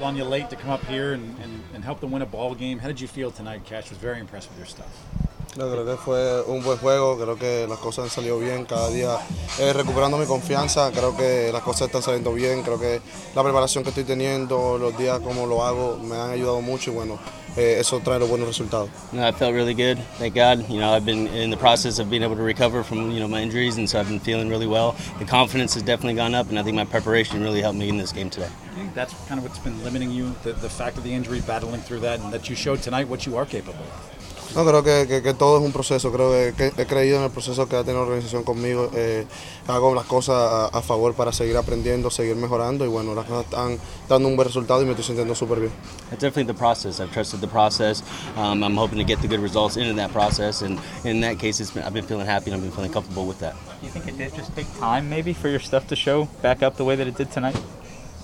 On you late to come up here and, and, and help them win a ball game. How did you feel tonight, Cash? Was very impressed with your stuff. No, creo que fue un buen juego, creo que las cosas han salido bien, cada día eh, recuperando mi confianza, creo que las cosas están saliendo bien, creo que la preparación que estoy teniendo, los días como lo hago, me han ayudado mucho y bueno, Eh, eso trae los buenos resultados. No, I felt really good, thank God. You know, I've been in the process of being able to recover from, you know, my injuries and so I've been feeling really well. The confidence has definitely gone up and I think my preparation really helped me in this game today. That's kind of what's been limiting you, the, the fact of the injury, battling through that, and that you showed tonight what you are capable of. No, creo que, que, que, todo es un proceso, creo que, que, he creído en el proceso que ha tenido la organización conmigo, eh, hago las cosas a, a, favor para seguir aprendiendo, seguir mejorando y bueno, las cosas están dando un buen resultado y me estoy sintiendo súper bien. It's definitely the process, I've trusted the process, um, I'm hoping to get the good results into that process and in that case been, I've been feeling happy and I've been feeling comfortable with that. Do you think it did just take time maybe for your stuff to show back up the way that it did tonight?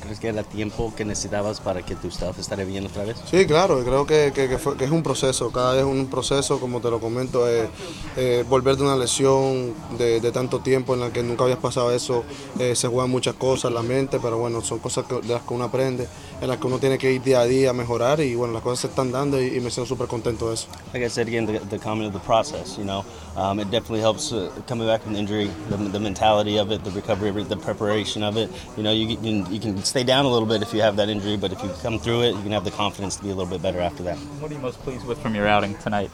¿Crees que era el tiempo que necesitabas para que tu stuff estará bien otra vez? Sí, claro, creo que, que, que, fue, que, es un proceso, cada vez un proceso, como te lo comento, eh, eh, volver de una lesión de, de, tanto tiempo en la que nunca habías pasado eso, eh, se juegan muchas cosas la mente, pero bueno, son cosas que, de las que uno aprende, en las que uno tiene que ir día a día a mejorar y bueno, las cosas se están dando y, y me siento súper contento de eso. Like I said again, the, the comment of the process, you know, um, it definitely helps uh, coming back from injury, the, the mentality of it, the recovery, the preparation of it. You know, you can, you can stay down a little bit if you have that injury, but if you come through it, you can have the confidence to be a little bit better after that. What are you most pleased with from your outing tonight?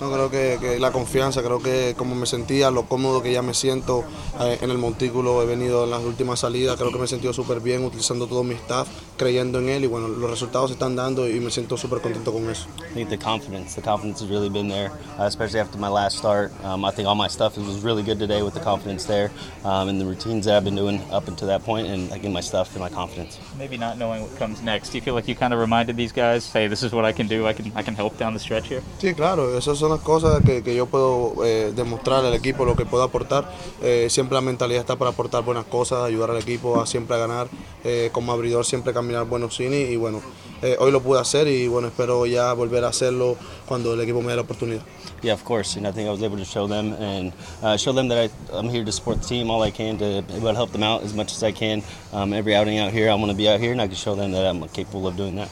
No, creo que, que, la confianza, creo que como me sentía, lo cómodo que ya me siento eh, en el montículo, he venido en las últimas salidas, creo que me he sentido súper bien utilizando todo mi staff, creyendo en él y bueno, los resultados se están dando y me siento súper contento con eso. I think the confidence, the confidence has really been there, uh, especially after my last start. Um, I think all my stuff was really good today with the confidence there um, and the routines that I've been doing up until that point and again my stuff and my confidence. Maybe not knowing what comes next, do you feel like you kind of reminded these guys, hey, this is what I can do, I can, I can help down the stretch here? Sí, claro, esas son las cosas que, que yo puedo eh, demostrar al equipo, lo que puedo aportar. Eh, siempre la mentalidad está para aportar buenas cosas, ayudar al equipo a siempre a ganar, eh, como abridor siempre caminar buenos cines y bueno, eh, hoy lo pude hacer y bueno, espero ya volver a hacerlo cuando el equipo me dé la oportunidad. Yeah, of course, and I think I was able to show them and uh, show them that I, I'm here to support the team all I can to help them out as much as I can. Um, every outing out here, I want to be out here and I can show them that I'm capable of doing that.